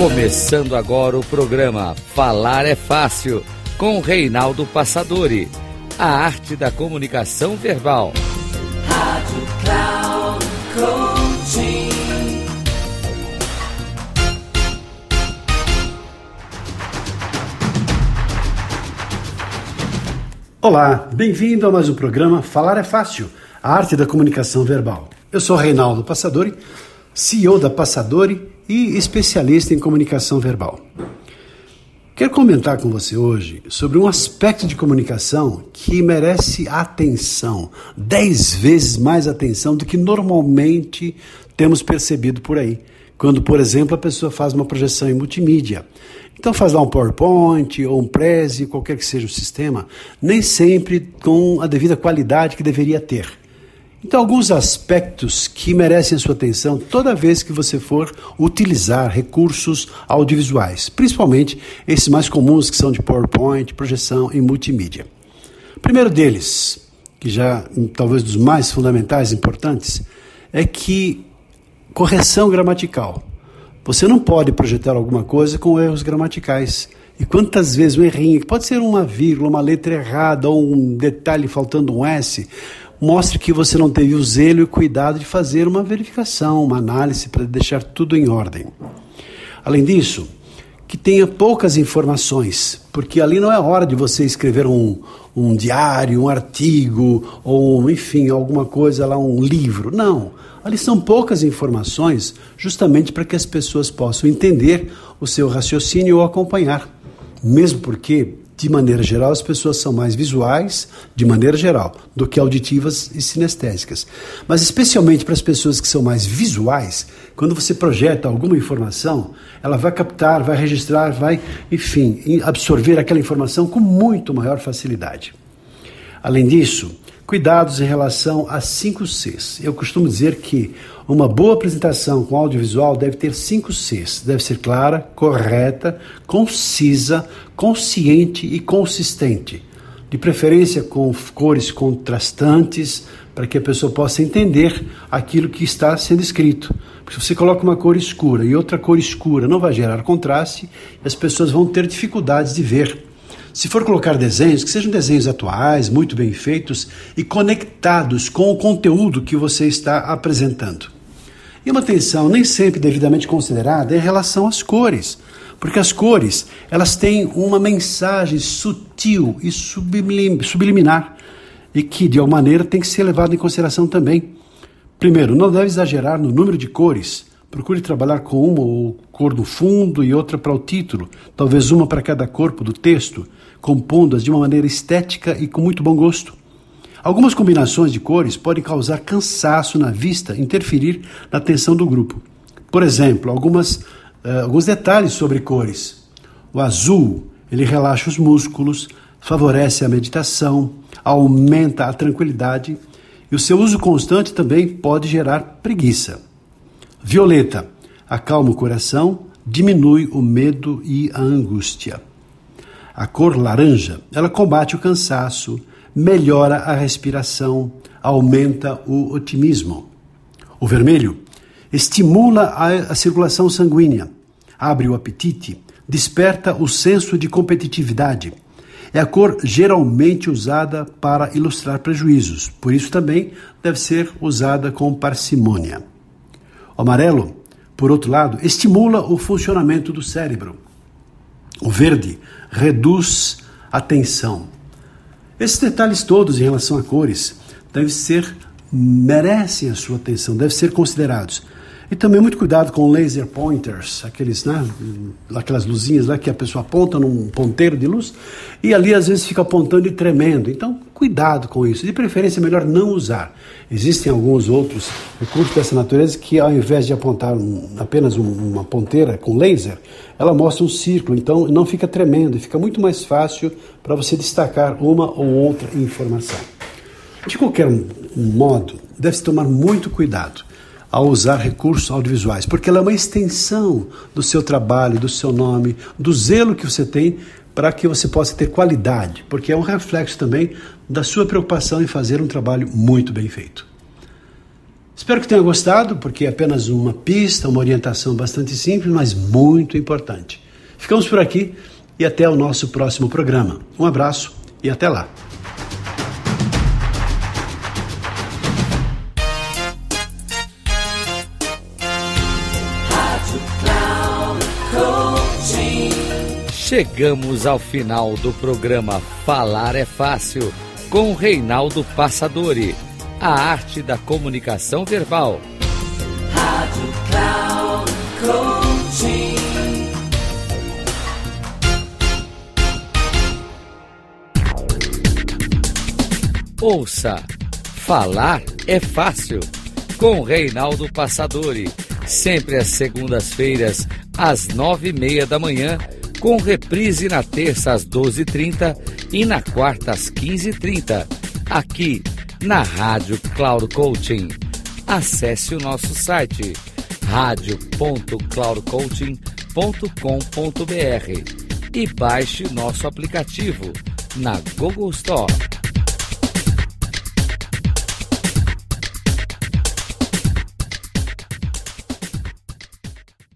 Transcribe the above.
Começando agora o programa Falar é Fácil, com Reinaldo Passadori. A arte da comunicação verbal. Rádio Cloud Coaching. Olá, bem-vindo a mais um programa Falar é Fácil, a arte da comunicação verbal. Eu sou Reinaldo Passadori, CEO da Passadori e especialista em comunicação verbal. Quero comentar com você hoje sobre um aspecto de comunicação que merece atenção, dez vezes mais atenção do que normalmente temos percebido por aí. Quando, por exemplo, a pessoa faz uma projeção em multimídia. Então faz lá um PowerPoint ou um Prezi, qualquer que seja o sistema, nem sempre com a devida qualidade que deveria ter. Então, alguns aspectos que merecem sua atenção toda vez que você for utilizar recursos audiovisuais, principalmente esses mais comuns que são de PowerPoint, projeção e multimídia. Primeiro deles, que já talvez dos mais fundamentais importantes, é que correção gramatical. Você não pode projetar alguma coisa com erros gramaticais. E quantas vezes um errinho, que pode ser uma vírgula, uma letra errada ou um detalhe faltando um S, mostre que você não teve o zelo e cuidado de fazer uma verificação, uma análise para deixar tudo em ordem. Além disso, que tenha poucas informações, porque ali não é hora de você escrever um, um diário, um artigo, ou enfim, alguma coisa lá, um livro. Não. Ali são poucas informações, justamente para que as pessoas possam entender o seu raciocínio ou acompanhar. Mesmo porque de maneira geral, as pessoas são mais visuais, de maneira geral, do que auditivas e sinestésicas. Mas, especialmente para as pessoas que são mais visuais, quando você projeta alguma informação, ela vai captar, vai registrar, vai, enfim, absorver aquela informação com muito maior facilidade. Além disso, cuidados em relação às 5 Cs. Eu costumo dizer que uma boa apresentação com audiovisual deve ter 5 Cs. Deve ser clara, correta, concisa, consciente e consistente. De preferência com cores contrastantes, para que a pessoa possa entender aquilo que está sendo escrito. Porque se você coloca uma cor escura e outra cor escura, não vai gerar contraste e as pessoas vão ter dificuldades de ver. Se for colocar desenhos, que sejam desenhos atuais, muito bem feitos e conectados com o conteúdo que você está apresentando. E uma atenção nem sempre devidamente considerada é em relação às cores, porque as cores elas têm uma mensagem sutil e subliminar e que de alguma maneira tem que ser levada em consideração também. Primeiro, não deve exagerar no número de cores. Procure trabalhar com uma ou cor no fundo e outra para o título, talvez uma para cada corpo do texto, compondo-as de uma maneira estética e com muito bom gosto. Algumas combinações de cores podem causar cansaço na vista, interferir na atenção do grupo. Por exemplo, algumas, uh, alguns detalhes sobre cores. O azul, ele relaxa os músculos, favorece a meditação, aumenta a tranquilidade e o seu uso constante também pode gerar preguiça. Violeta, acalma o coração, diminui o medo e a angústia. A cor laranja, ela combate o cansaço, melhora a respiração, aumenta o otimismo. O vermelho estimula a, a circulação sanguínea, abre o apetite, desperta o senso de competitividade. É a cor geralmente usada para ilustrar prejuízos, por isso também deve ser usada com parcimônia. O amarelo, por outro lado, estimula o funcionamento do cérebro. O verde reduz a tensão. Esses detalhes todos em relação a cores devem ser merecem a sua atenção, devem ser considerados. E também muito cuidado com laser pointers, aqueles, né, aquelas luzinhas lá que a pessoa aponta num ponteiro de luz e ali às vezes fica apontando e tremendo. Então, cuidado com isso. De preferência, é melhor não usar. Existem alguns outros recursos dessa natureza que, ao invés de apontar um, apenas um, uma ponteira com laser, ela mostra um círculo, então não fica tremendo e fica muito mais fácil para você destacar uma ou outra informação. De qualquer modo, deve-se tomar muito cuidado ao usar recursos audiovisuais, porque ela é uma extensão do seu trabalho, do seu nome, do zelo que você tem para que você possa ter qualidade, porque é um reflexo também da sua preocupação em fazer um trabalho muito bem feito. Espero que tenha gostado, porque é apenas uma pista, uma orientação bastante simples, mas muito importante. Ficamos por aqui e até o nosso próximo programa. Um abraço e até lá. Chegamos ao final do programa Falar é Fácil com Reinaldo Passadori, a arte da comunicação verbal. Rádio Cloud Coaching. Ouça Falar é Fácil com Reinaldo Passadori, sempre às segundas-feiras às nove e meia da manhã com reprise na terça às 12h30 e na quarta às 15h30, aqui na Rádio Cloud Coaching. Acesse o nosso site radio.cloudcoaching.com.br e baixe nosso aplicativo na Google Store.